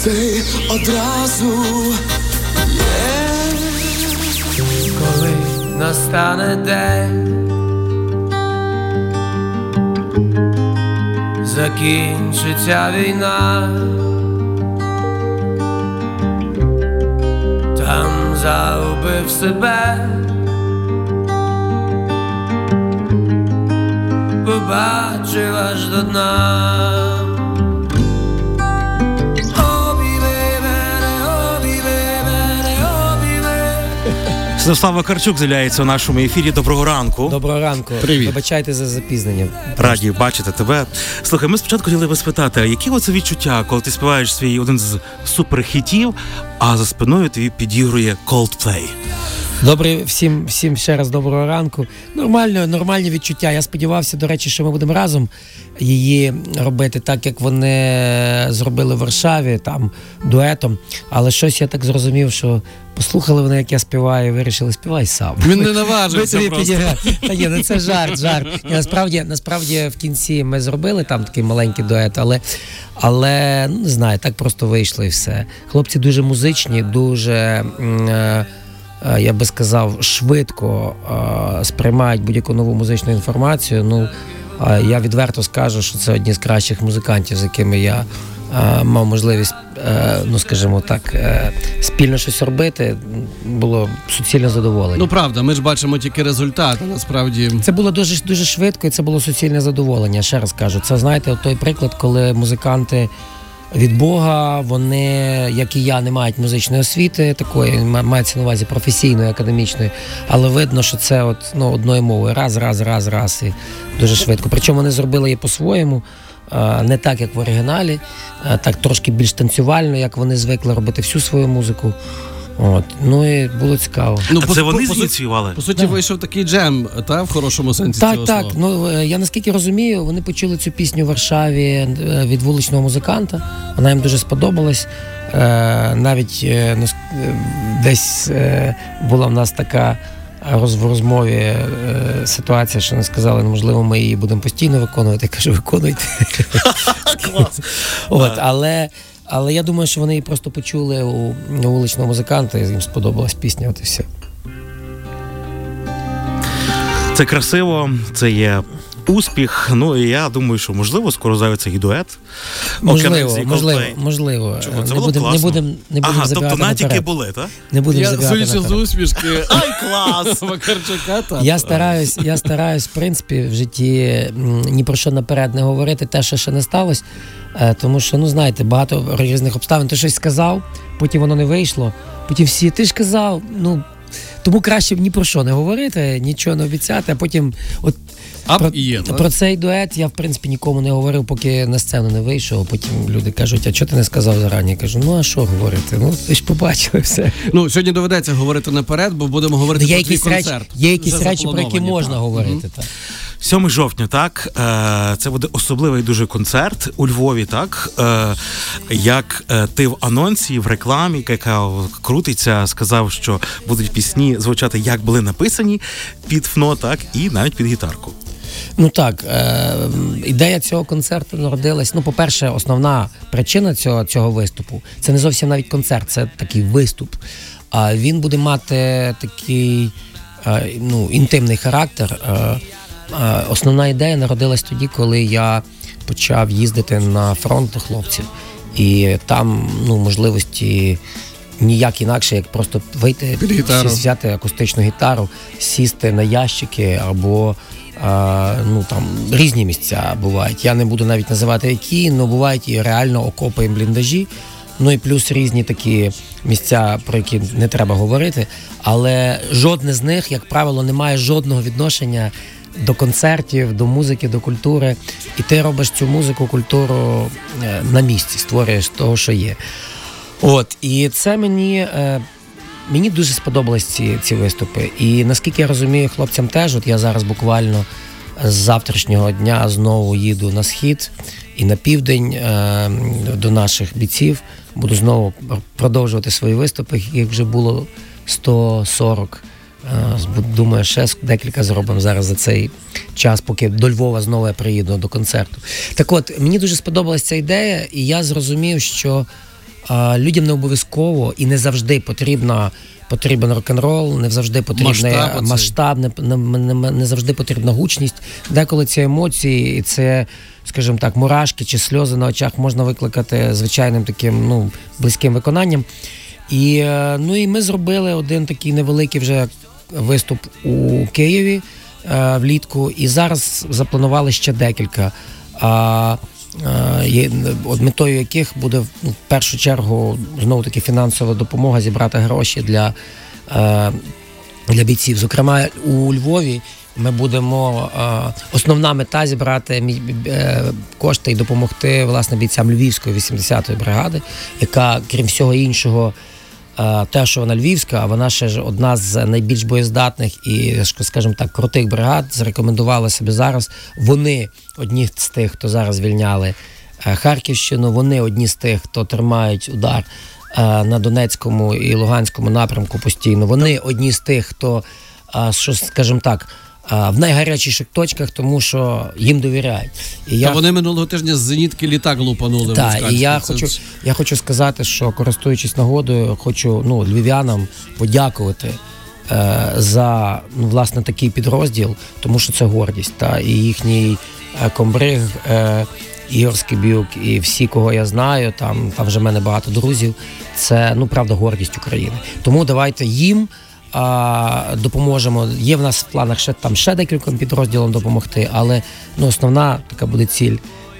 все одразу. Коли настане день, закінчиться війна, там загубив себе. побачив аж до дна. Святослав Вакарчук з'являється у нашому ефірі. Доброго ранку. Доброго ранку. Привіт. Вибачайте за запізнення. Раді бачити тебе. Слухай, ми спочатку хотіли би спитати, а які оце відчуття, коли ти співаєш свій один з суперхітів, а за спиною тобі підігрує Coldplay? Добре, всім всім ще раз доброго ранку. Нормально, нормальні відчуття. Я сподівався, до речі, що ми будемо разом її робити, так як вони зробили в Варшаві там дуетом. Але щось я так зрозумів, що послухали вони, як я співаю, і вирішили співай сам. Він не наважився просто. Та ні, ну це жарт, жарт. Ні, насправді, насправді в кінці ми зробили там такий маленький дует, але, але ну, не знаю, так просто вийшло і все. Хлопці дуже музичні, дуже. е, Я би сказав, швидко е, сприймають будь-яку нову музичну інформацію. Ну е, я відверто скажу, що це одні з кращих музикантів, з якими я е, мав можливість, е, ну скажімо так, е, спільно щось робити. Було суцільне задоволення. Ну правда, ми ж бачимо тільки результат. Насправді Це було дуже дуже швидко, і це було суцільне задоволення. Ще раз кажу, це знаєте, той приклад, коли музиканти від Бога, вони, як і я, не мають музичної освіти, такої ма- мається на увазі професійної, академічної, але видно, що це от ну одною мовою, раз, раз, раз, раз і дуже швидко. Причому вони зробили її по-своєму. Не так, як в оригіналі, так трошки більш танцювально, як вони звикли робити всю свою музику. От. Ну і було цікаво. ну а це вони по, зініціювали? по суті Да. вийшов такий джем, та в хорошому сенсі Так, цього так. слова. Ну е, я наскільки розумію, вони почули цю пісню в Варшаві е, від вуличного музиканта. Вона їм дуже сподобалась. Е, Навіть десь була в нас така роз, в розмові е, ситуація, що вони сказали, ну, можливо, ми її будемо постійно виконувати. Я кажу, виконуйте. От, але, але я думаю, що вони її просто почули у, вуличного музиканта, і їм сподобалась пісня. От і все. Це красиво, це є успіх. Ну і я думаю, що можливо скоро з'явиться і дует. Можливо, можливо, можливо. Чому? Це Не будемо не класно. будем, не будем Ага, тобто натяки наперед. були, так? Не будемо Я, судячи з наперед. усмішки Ай, клас! Макарчука, та Я стараюсь, я стараюсь, в принципі, в житті м, ні про що наперед не говорити, те, що ще не сталося. Е, Тому що, ну знаєте, багато різних обставин. Ти щось сказав, потім воно не вийшло. Потім всі, ти ж казав, ну. Тому краще ні про що не говорити, нічого не обіцяти, а потім от ап про, є. про цей дует я в принципі нікому не говорив, поки на сцену не вийшов. Потім люди кажуть, а чого ти не сказав зарані? Я кажу, ну а що говорити? Ну ви ж побачили все. Ну сьогодні доведеться говорити наперед, бо будемо говорити Ну, про твій концерт. є якісь речі, про які можна так. говорити. Так. 7 жовтня, так е, це буде особливий дуже концерт у Львові, так е, як е, ти в анонсі, в рекламі, яка крутиться, сказав, що будуть пісні звучати, як були написані під ФНО, так і навіть під гітарку. Ну так, е, ідея цього концерту народилась. Ну, по-перше, основна причина цього, цього виступу це не зовсім навіть концерт, це такий виступ. А він буде мати такий е, ну, інтимний характер. Е, основна ідея народилась тоді, коли я почав їздити на фронт до хлопців. І там ну, можливості ніяк інакше, як просто вийти, взяти акустичну гітару, сісти на ящики або а, ну там різні місця бувають. Я не буду навіть називати які, але бувають і реально окопи і бліндажі. Ну і плюс різні такі місця, про які не треба говорити. Але жодне з них, як правило, не має жодного відношення до концертів, до музики, до культури. І ти робиш цю музику, культуру е, на місці, створюєш того, що є. От, і це мені. Е, Мені дуже сподобались ці, ці виступи. І наскільки я розумію, хлопцям теж, от я зараз буквально з завтрашнього дня знову їду на схід і на південь е, до наших бійців. Буду знову продовжувати свої виступи, яких вже було 140. Е, Думаю, ще декілька зробимо зараз за цей час, поки до Львова знову я приїду до концерту. Так от, мені дуже сподобалася ця ідея, і я зрозумів, що а, людям не обов'язково і не завжди потрібна. Потрібен рок-н-рол, не завжди потрібен Масштаб масштаб, не, не, не, не завжди потрібна гучність. Деколи ці емоції, і це, скажімо так, мурашки чи сльози на очах можна викликати звичайним таким ну, близьким виконанням. І, е, ну, і ми зробили один такий невеликий вже виступ у Києві е, влітку, і зараз запланували ще декілька. Е, от метою яких буде ну, в першу чергу знову таки фінансова допомога зібрати гроші для, е, для бійців. Зокрема, у Львові ми будемо основна мета зібрати кошти і допомогти власне бійцям Львівської 80-ї бригади, яка, крім всього іншого, те, що вона львівська, а вона ще ж одна з найбільш боєздатних і, скажімо так, крутих бригад, зарекомендувала себе зараз. Вони одні з тих, хто зараз звільняли е, Харківщину, вони одні з тих, хто тримають удар е, на Донецькому і Луганському напрямку постійно. Вони одні з тих, хто, е, скажімо так, в найгарячіших точках, тому що їм довіряють. І Та вони минулого тижня з зенітки літак лупанули. так, і я Це хочу, я хочу сказати, що користуючись нагодою, хочу ну, львів'янам подякувати е, за ну, власне такий підрозділ, тому що це гордість. Та, і їхній е, комбриг е, Ігор Скибюк, і всі, кого я знаю, там, там вже в мене багато друзів. Це ну правда гордість України. Тому давайте їм. А, допоможемо. Є в нас в планах ще там ще декільком підрозділам допомогти, але ну, основна така буде ціль.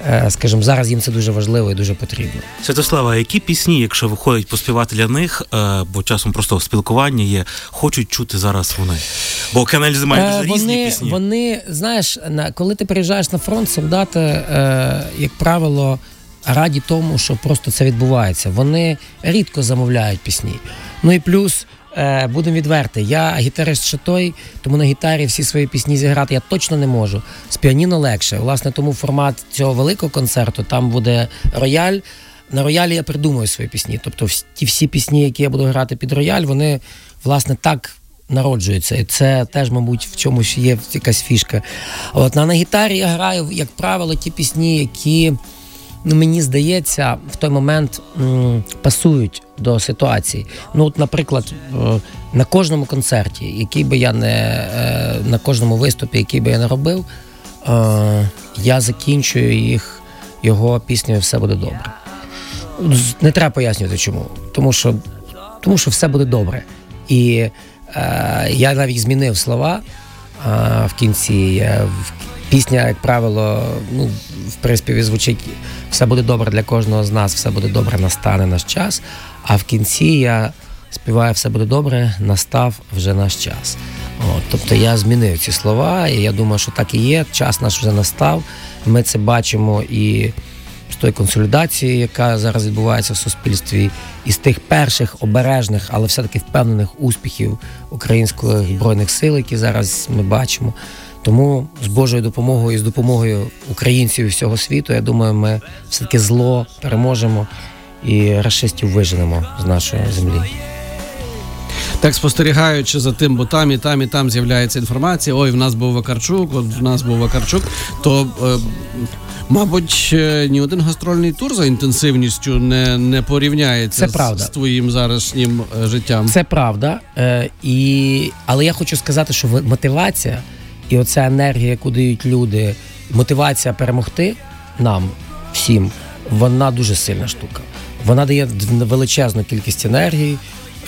Е, Скажімо, зараз їм це дуже важливо і дуже потрібно. Святослава, які пісні, якщо виходять поспівати для них, е, бо часом просто спілкування є, хочуть чути зараз вони? Бо каналізи мають Е, різні вони, пісні. вони, знаєш, на, коли ти приїжджаєш на фронт, солдати, як правило, раді тому, що просто це відбувається. Вони рідко замовляють пісні. Ну і плюс. е, Будемо відверти, я гітарист ще той, тому на гітарі всі свої пісні зіграти я точно не можу. З піаніно легше. Власне, тому формат цього великого концерту там буде рояль. На роялі я придумаю свої пісні. Тобто, ті всі пісні, які я буду грати під рояль, вони власне так народжуються. І це теж, мабуть, в чомусь є якась фішка. От на, на гітарі я граю, як правило, ті пісні, які. Ну, мені здається, в той момент м, пасують до ситуації. Ну, от, наприклад, е, на кожному концерті, який би я не е, на кожному виступі, який би я не робив, е, я закінчую їх його піснею Все буде добре. Не треба пояснювати чому. Тому що, тому що все буде добре. І е, я навіть змінив слова е, в кінці. Я, в, пісня, як правило, ну, в приспіві звучить все буде добре для кожного з нас, все буде добре, настане наш час. А в кінці я співаю все буде добре, настав вже наш час. От, тобто я змінив ці слова, і я думаю, що так і є. Час наш вже настав. Ми це бачимо і з тої консолідації, яка зараз відбувається в суспільстві, і з тих перших обережних, але все-таки впевнених успіхів українських збройних сил, які зараз ми бачимо. Тому з Божою допомогою і з допомогою українців і всього світу, я думаю, ми все-таки зло переможемо і расистів виженемо з нашої землі. Так спостерігаючи за тим, бо там і там, і там з'являється інформація. Ой, в нас був Вакарчук, от в нас був Вакарчук. То, е, мабуть, е, ні один гастрольний тур за інтенсивністю не, не порівняється Це з, правда. з твоїм зарашнім е, життям. Це правда. Е, і... Але я хочу сказати, що мотивація і оця енергія, яку дають люди, мотивація перемогти нам всім, вона дуже сильна штука. Вона дає величезну кількість енергії.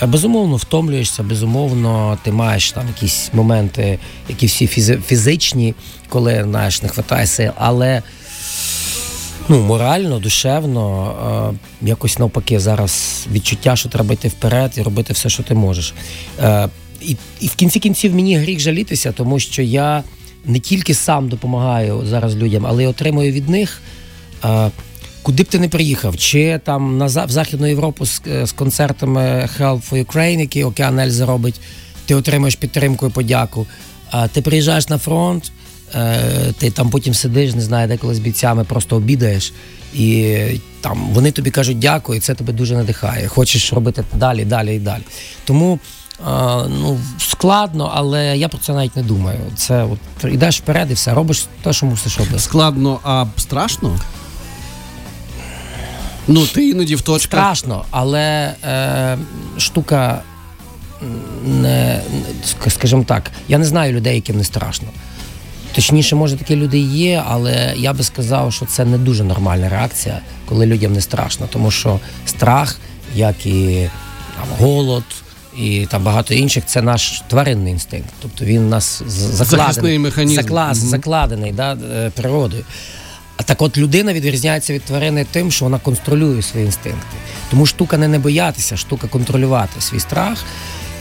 Е, Безумовно, втомлюєшся, безумовно, ти маєш там якісь моменти, які всі фізичні, коли знаєш, не вистачає сил, але ну, морально, душевно, е, якось навпаки, зараз відчуття, що треба йти вперед і робити все, що ти можеш. Е, і, і в кінці кінців мені гріх жалітися, тому що я не тільки сам допомагаю зараз людям, але й отримую від них. Е, Куди б ти не приїхав, чи там на в Західну Європу з, е, з концертами Help for Ukraine, які Океан Ельзи робить, ти отримуєш підтримку і подяку. А ти приїжджаєш на фронт, е, ти там потім сидиш, не знаю, деколи з бійцями, просто обідаєш, і там вони тобі кажуть дякую, і це тебе дуже надихає. Хочеш робити далі, далі і далі. Тому ну, складно, але я про це навіть не думаю. Це от йдеш вперед і все, робиш те, що мусиш робити. Складно, а страшно? Ну, ти іноді в точках. Страшно, але е, штука не, не- скажімо так, я не знаю людей, яким не страшно. Точніше, може, такі люди є, але я би сказав, що це не дуже нормальна реакція, коли людям не страшно. Тому що страх, як і там, голод, і там багато інших, це наш тваринний інстинкт. Тобто він у нас закладений, механізм. заклад- Мгм. закладений да, е, природою. А так от людина відрізняється від тварини тим, що вона контролює свої інстинкти. Тому штука не не боятися, штука контролювати свій страх.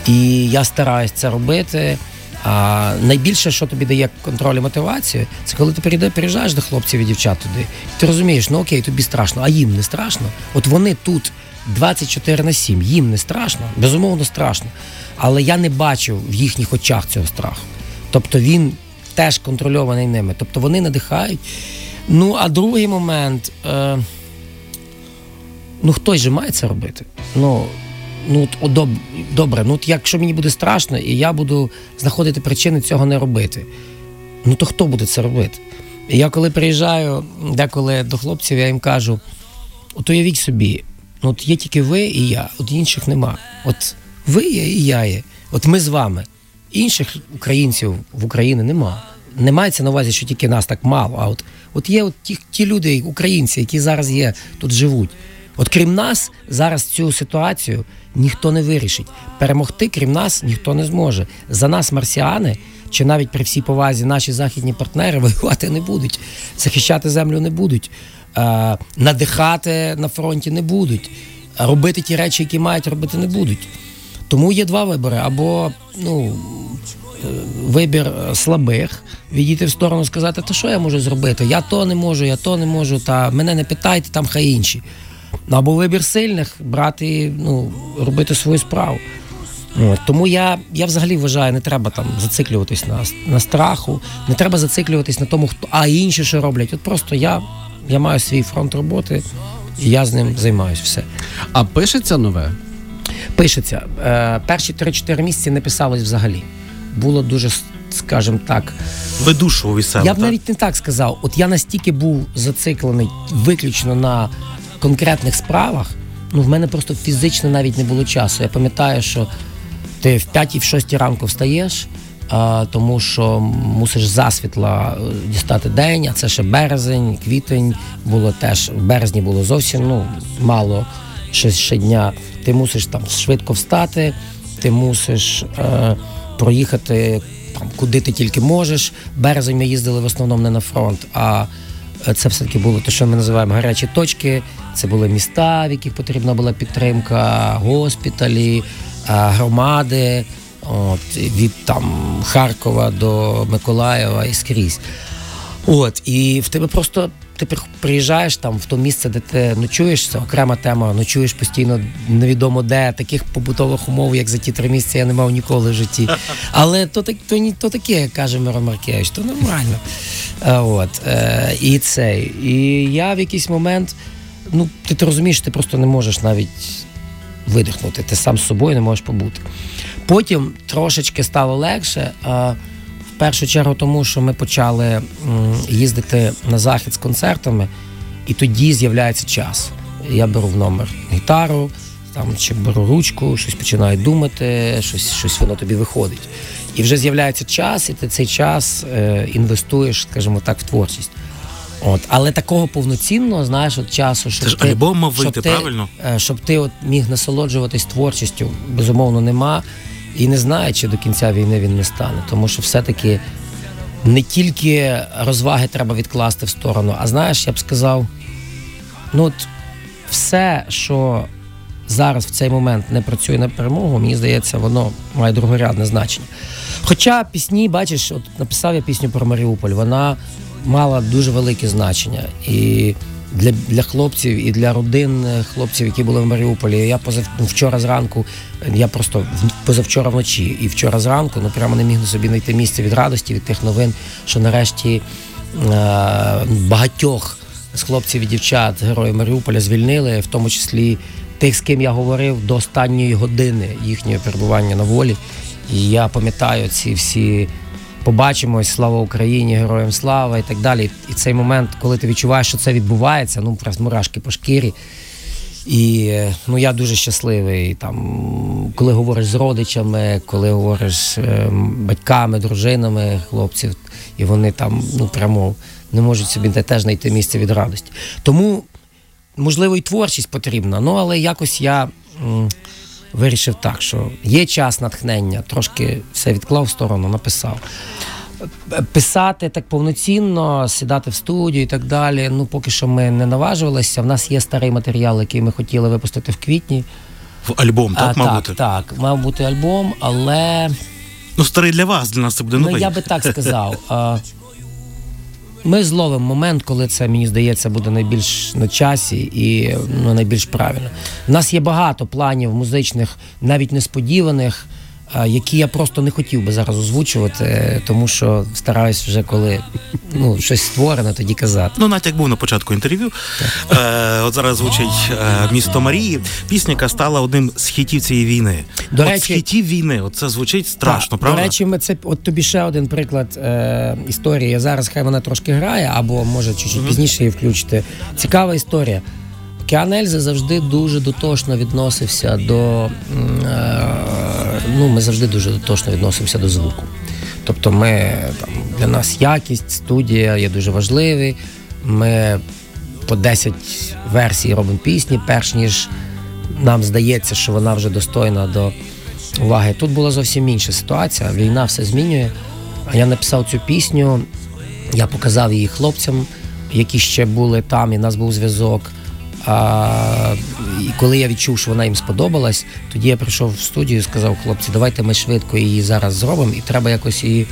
І я стараюсь це робити. А найбільше, що тобі дає контроль і мотивацію, це коли ти перейде- переїжджаєш до хлопців і дівчат туди. Ти розумієш, ну окей, тобі страшно, а їм не страшно. От вони тут 24 на 7, їм не страшно, безумовно страшно. Але я не бачу в їхніх очах цього страху. Тобто він теж контрольований ними. Тобто вони надихають. Ну, а другий момент. Е, ну, хтось же має це робити. Ну, ну от, доб, добре, ну от якщо мені буде страшно, і я буду знаходити причини цього не робити, ну то хто буде це робити? Я коли приїжджаю деколи до хлопців, я їм кажу: от уявіть собі, ну от є тільки ви і я, от інших нема. От ви є і я є. От ми з вами. Інших українців в Україні нема. Не мається на увазі, що тільки нас так мало. А от, от є от ті, ті люди, українці, які зараз є, тут живуть. От крім нас, зараз цю ситуацію ніхто не вирішить. Перемогти, крім нас, ніхто не зможе. За нас, марсіани, чи навіть при всій повазі наші західні партнери воювати не будуть, захищати землю не будуть, надихати на фронті не будуть, робити ті речі, які мають робити, не будуть. Тому є два вибори: або ну, е, вибір слабих, відійти в сторону, сказати, та що я можу зробити? Я то не можу, я то не можу, та мене не питайте, там хай інші. Або вибір сильних, брати, ну, робити свою справу. Тому я, я взагалі вважаю, не треба там зациклюватись на, на страху, не треба зациклюватись на тому, хто, а інші що роблять. От просто я, я маю свій фронт роботи, і я з ним займаюся все. А пишеться нове? Пишеться. Е, перші 3-4 місяці не писалось взагалі. Було дуже, скажімо так, Ведушого весело. я б навіть не так сказав. От я настільки був зациклений виключно на конкретних справах. Ну, в мене просто фізично навіть не було часу. Я пам'ятаю, що ти в 5 в 6 ранку встаєш, тому що мусиш засвітла е, дістати день, а це ще березень, квітень було теж. В березні було зовсім ну, мало ще, ще дня. Ти мусиш там швидко встати, ти мусиш е, проїхати там, куди ти тільки можеш. Березень ми їздили в основному не на фронт, а е, це все-таки було те, що ми називаємо гарячі точки. Це були міста, в яких потрібна була підтримка, госпіталі, е, громади. От, від там Харкова до Миколаєва і скрізь. От, і в тебе просто ти приїжджаєш там в то місце, де ти ночуєш, це окрема тема, ночуєш постійно невідомо де. Таких побутових умов, як за ті три місяці, я не мав ніколи в житті. Але то, так- то, ні- то таке, як каже Мирон Маркевич, то нормально. От, е, і це. І я в якийсь момент, ну, ти, ти розумієш, ти просто не можеш навіть видихнути, ти сам з собою не можеш побути. Потім трошечки стало легше. А, в першу чергу, тому що ми почали їздити на захід з концертами, і тоді з'являється час. Я беру в номер гітару, там чи беру ручку, щось починаю думати, щось, щось воно тобі виходить. І вже з'являється час, і ти цей час е, інвестуєш, скажімо так, в творчість. От, але такого повноцінного, знаєш, от часу, щоб Це ж ти, альбом мав щоб ти, правильно? е, щоб ти от міг насолоджуватись творчістю, безумовно, нема. І не знаю, чи до кінця війни він не стане. Тому що все-таки не тільки розваги треба відкласти в сторону, а знаєш, я б сказав, ну от все, що зараз в цей момент не працює на перемогу, мені здається, воно має другорядне значення. Хоча пісні, бачиш, от написав я пісню про Маріуполь, вона мала дуже велике значення. І для, для хлопців, і для родин е, хлопців, які були в Маріуполі. Я позав, ну, вчора зранку, е, я просто позавчора вночі і вчора зранку, ну прямо не міг на собі знайти місце від радості, від тих новин, що нарешті е, багатьох з хлопців і дівчат героїв Маріуполя звільнили, в тому числі тих, з ким я говорив до останньої години їхнього перебування на волі. І я пам'ятаю ці всі побачимось, слава Україні, героям слава і так далі. І цей момент, коли ти відчуваєш, що це відбувається, ну просто мурашки по шкірі. І е, ну, я дуже щасливий, там, коли говориш з родичами, коли говориш е, батьками, дружинами хлопців, і вони там ну, прямо не можуть собі де теж знайти місце від радості. Тому, можливо, і творчість потрібна, ну але якось я вирішив так, що є час натхнення, трошки все відклав в сторону, написав. Писати так повноцінно, сідати в студію і так далі. Ну, поки що ми не наважувалися. В нас є старий матеріал, який ми хотіли випустити в квітні. В альбом, так, а, мав так, бути? так, мав бути альбом, але Ну, старий для вас, для нас це буде ну, я би так сказав. Ми зловимо момент, коли це, мені здається, буде найбільш на часі і ну, найбільш правильно. У нас є багато планів музичних, навіть несподіваних, які я просто не хотів би зараз озвучувати, тому що стараюсь вже коли ну, щось створене, тоді казати. Ну, натяк був на початку інтерв'ю. Е, от зараз звучить е, місто Марії. Пісня, яка стала одним з хітів цієї війни. До от речі- з хітів війни, от це звучить страшно, Так, правда? До речі, ми це от тобі ще один приклад е, історії. Зараз хай вона трошки грає, або може чуть-чуть пізніше її включити. Цікава історія. Океан Ельзи завжди дуже дотошно відносився до. Е, ну, ми завжди дуже дотошно відносимося до звуку. Тобто, ми там для нас якість, студія є дуже важливий. Ми по 10 версій робимо пісні, перш ніж нам здається, що вона вже достойна до уваги. Тут була зовсім інша ситуація. Війна все змінює. А я написав цю пісню, я показав її хлопцям, які ще були там, і в нас був зв'язок. А, і коли я відчув, що вона їм сподобалась, тоді я прийшов в студію і сказав, хлопці, давайте ми швидко її зараз зробимо, і треба якось її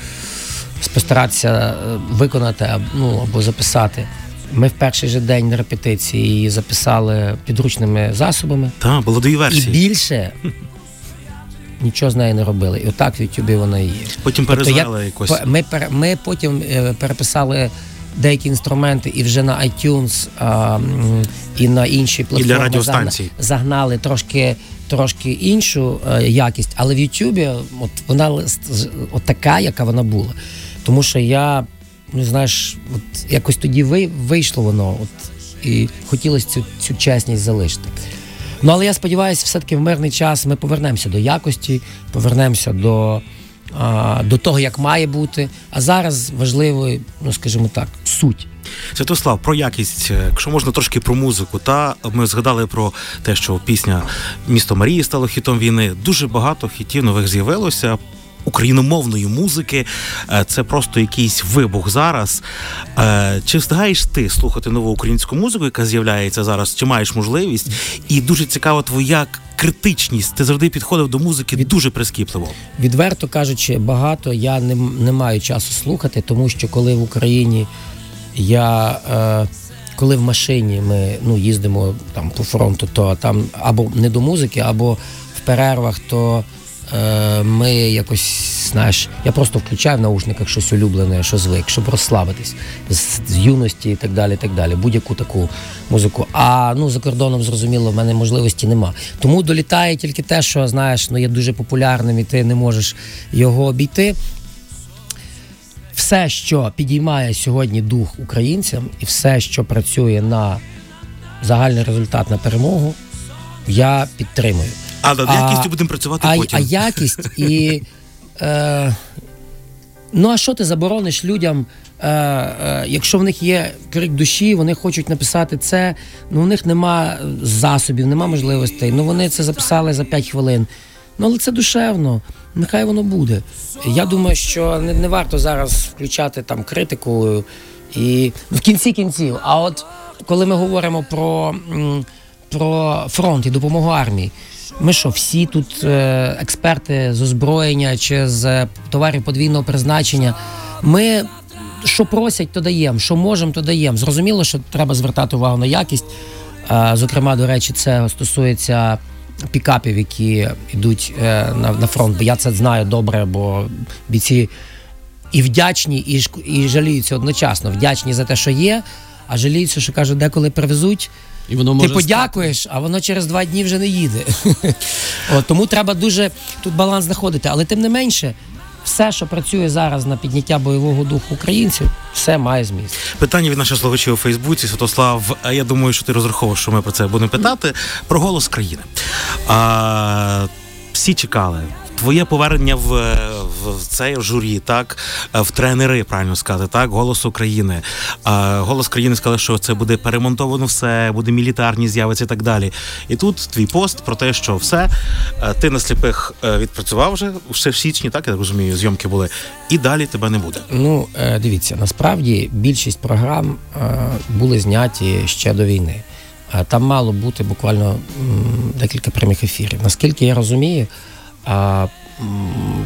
постаратися е, виконати ну, або записати. Ми в перший же день репетиції її записали підручними засобами. Так, було дві І більше нічого з нею не робили. І отак в Ютубі вона і є. Потім Тобто перезвели якось. Ми, ми потім е, переписали деякі інструменти і вже на iTunes а, і на інші платформи радіостанцій. загна- загнали трошки. Трошки іншу е, якість, але в Ютубі от вона от така, яка вона була. Тому що я, ну знаєш, от якось тоді ви, вийшло воно, от, і хотілося цю, цю чесність залишити. Ну але я сподіваюся, все-таки в мирний час ми повернемося до якості, повернемося до, а, до того, як має бути. А зараз важливо, ну скажімо так, суть. Святослав, про якість, е, якщо можна трошки про музику, та ми згадали про те, що пісня Місто Марії стало хітом війни. Дуже багато хітів нових з'явилося. Україномовної музики Е, це просто якийсь вибух зараз. Е, Чи встигаєш ти слухати нову українську музику, яка з'являється зараз? Чи маєш можливість? І дуже цікава твоя критичність. Ти завжди підходив до музики дуже прискіпливо. Відверто кажучи, багато я не, не маю часу слухати, тому що коли в Україні я. Е, коли в машині ми ну, їздимо там по фронту, то там або не до музики, або в перервах, то ми якось, знаєш, я просто включаю в наушниках щось улюблене, що звик, щоб розслабитись з, з юності і так далі. так далі, Будь-яку таку музику. А ну за кордоном зрозуміло, в мене можливості нема. Тому долітає тільки те, що знаєш, ну є дуже популярним, і ти не можеш його обійти все, що підіймає сьогодні дух українцям, і все, що працює на загальний результат на перемогу, я підтримую. А над якістю будемо працювати а, потім. А якість і. Е, ну, а що ти заборониш людям, е, е, якщо в них є крик душі, вони хочуть написати це, ну в них нема засобів, нема можливостей. Ну вони це записали за 5 хвилин. Ну, але це душевно, нехай воно буде. Я думаю, що не, не варто зараз включати там критику і ну, в кінці кінців. А от коли ми говоримо про, про фронт і допомогу армії, ми що, всі тут е, експерти з озброєння чи з е, товарів подвійного призначення. Ми що просять, то даємо, що можемо, то даємо. Зрозуміло, що треба звертати увагу на якість. Е, зокрема, до речі, це стосується пікапів, які йдуть на, фронт. Бо я це знаю добре, бо бійці і вдячні, і, і жаліються одночасно. Вдячні за те, що є, а жаліються, що кажуть, деколи привезуть. І воно Ти може подякуєш, а воно через два дні вже не їде. От, тому треба дуже тут баланс знаходити. Але тим не менше, все, що працює зараз на підняття бойового духу українців, все має зміст. Питання від наших слухачів у Фейсбуці. Святослав, я думаю, що ти розраховуєш, що ми про це будемо питати. Про голос країни. А, всі чекали. Твоє повернення в, в цей журі, так в тренери, правильно сказати, так голос України. А, голос країни сказали, що це буде перемонтовано все, буде мілітарні з'явиться і так далі. І тут твій пост про те, що все е, ти на сліпих е, відпрацював вже ще в січні, так я розумію, зйомки були, і далі тебе не буде. Ну, е, дивіться, насправді більшість програм е, були зняті ще до війни. Е, Там мало бути буквально декілька прямих ефірів. Наскільки я розумію,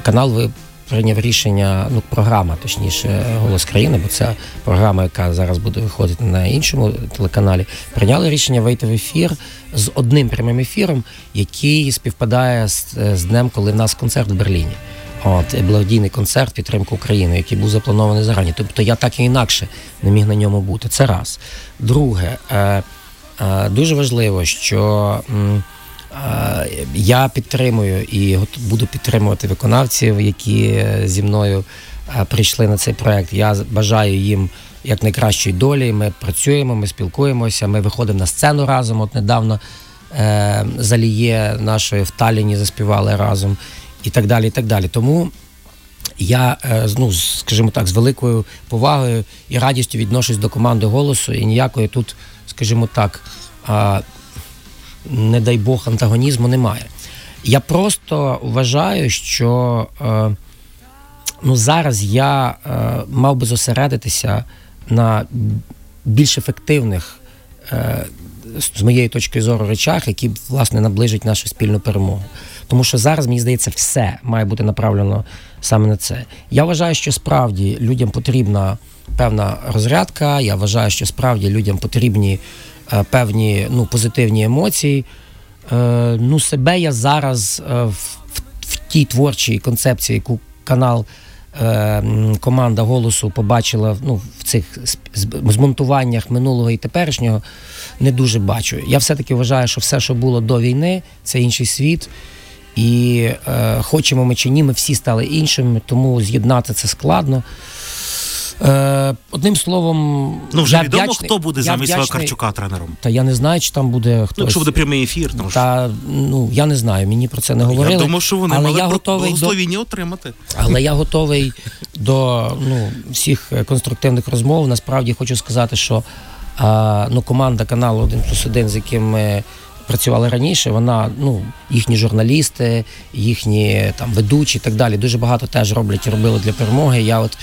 канал ви прийняв рішення, ну, програма, точніше, Голос країни, бо це програма, яка зараз буде виходити на іншому телеканалі. Прийняли рішення вийти в ефір з одним прямим ефіром, який співпадає з, з днем, коли в нас концерт в Берліні. От благодійний концерт підтримки України, який був запланований зарані. Тобто я так і інакше не міг на ньому бути. Це раз. Друге, е, е, дуже важливо, що м, я підтримую і буду підтримувати виконавців, які е, зі мною е, прийшли на цей проект. Я бажаю їм як найкращої долі. Ми працюємо, ми спілкуємося, ми виходимо на сцену разом. От недавно е, Заліє нашої в Талліні заспівали разом і так далі. і так далі. Тому я, ну, скажімо так, з великою повагою і радістю відношусь до команди голосу і ніякої тут, скажімо так, не дай Бог, антагонізму немає. Я просто вважаю, що е, ну, зараз я е, мав би зосередитися на більш ефективних, е, з моєї точки зору, речах, які власне наближать нашу спільну перемогу. Тому що зараз, мені здається, все має бути направлено саме на це. Я вважаю, що справді людям потрібна певна розрядка. Я вважаю, що справді людям потрібні певні ну, позитивні емоції. Е, ну, себе я зараз е, в, в, тій творчій концепції, яку канал е, команда голосу побачила ну, в цих змонтуваннях минулого і теперішнього, не дуже бачу. Я все-таки вважаю, що все, що було до війни, це інший світ. І е, хочемо ми чи ні, ми всі стали іншими, тому з'єднати це складно. Е, одним словом, Ну вже я відомо, вдячний- хто буде замість вдячний- Вакарчука тренером. Та я не знаю, чи там буде хтось. Ну, якщо буде прямий ефір, тому Та ну я не знаю, мені про це не говорили. я думав, що вони але мали я готовий до отримати. але я готовий до ну, всіх е, конструктивних розмов. Насправді хочу сказати, що а, ну, команда каналу 1 плюс 1, з яким ми працювали раніше, вона, ну, їхні журналісти, їхні там ведучі і так далі, дуже багато теж роблять і робили для перемоги. Я от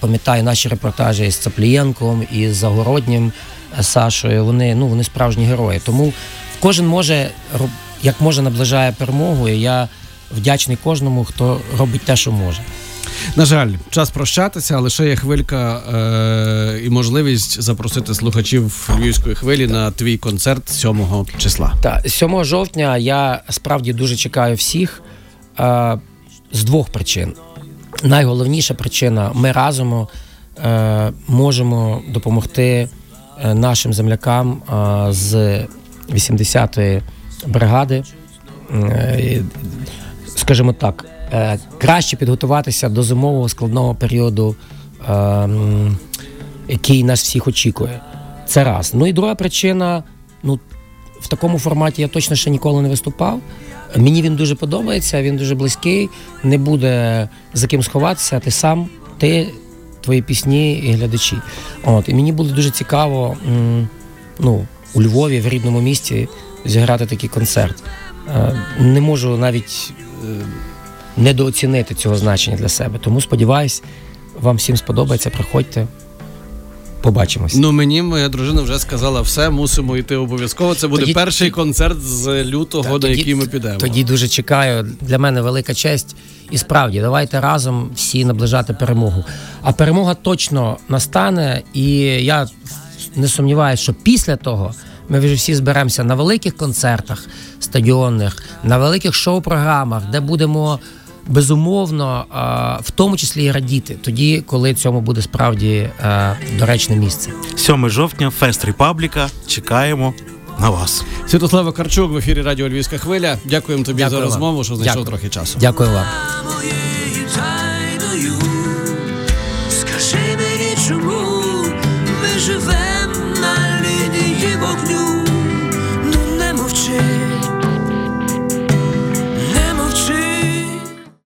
пам'ятаю наші репортажі з Цаплієнком і з Загороднім е, Сашою. Вони, ну, вони справжні герої. Тому кожен може як може наближає перемогу, і я вдячний кожному, хто робить те, що може. На жаль, час прощатися, але ще є хвилька е- і можливість запросити слухачів львівської хвилі на твій концерт 7 числа. Та 7 жовтня я справді дуже чекаю всіх е, з двох причин. Найголовніша причина: ми разом е, можемо допомогти е, нашим землякам е, з 80-ї бригади. Е, скажімо так, е, краще підготуватися до зимового складного періоду, е, який нас всіх очікує. Це раз. Ну і друга причина, ну в такому форматі я точно ще ніколи не виступав. Мені він дуже подобається, він дуже близький, не буде за ким сховатися. Ти сам, ти, твої пісні і глядачі. От, і мені буде дуже цікаво ну, у Львові, в рідному місті, зіграти такий концерт. Е, Не можу навіть е, недооцінити цього значення для себе. Тому сподіваюсь, вам всім сподобається. Приходьте, побачимось. Ну мені моя дружина вже сказала все, мусимо йти обов'язково. Це буде Тоді- перший концерт з лютого, Та, на тоді- який ми підемо. Тоді дуже чекаю. Для мене велика честь. І справді, давайте разом всі наближати перемогу. А перемога точно настане, і я не сумніваюся, що після того ми вже всі зберемося на великих концертах стадіонних, на великих шоу-програмах, де будемо безумовно, в тому числі і радіти, тоді, коли цьому буде справді доречне місце. 7 жовтня, Фест Репабліка. Чекаємо на вас. Святослава Карчук в ефірі Радіо Львівська хвиля. Дякуємо тобі Дякую за вам. розмову, що знайшов Дякую. трохи часу. Дякую вам.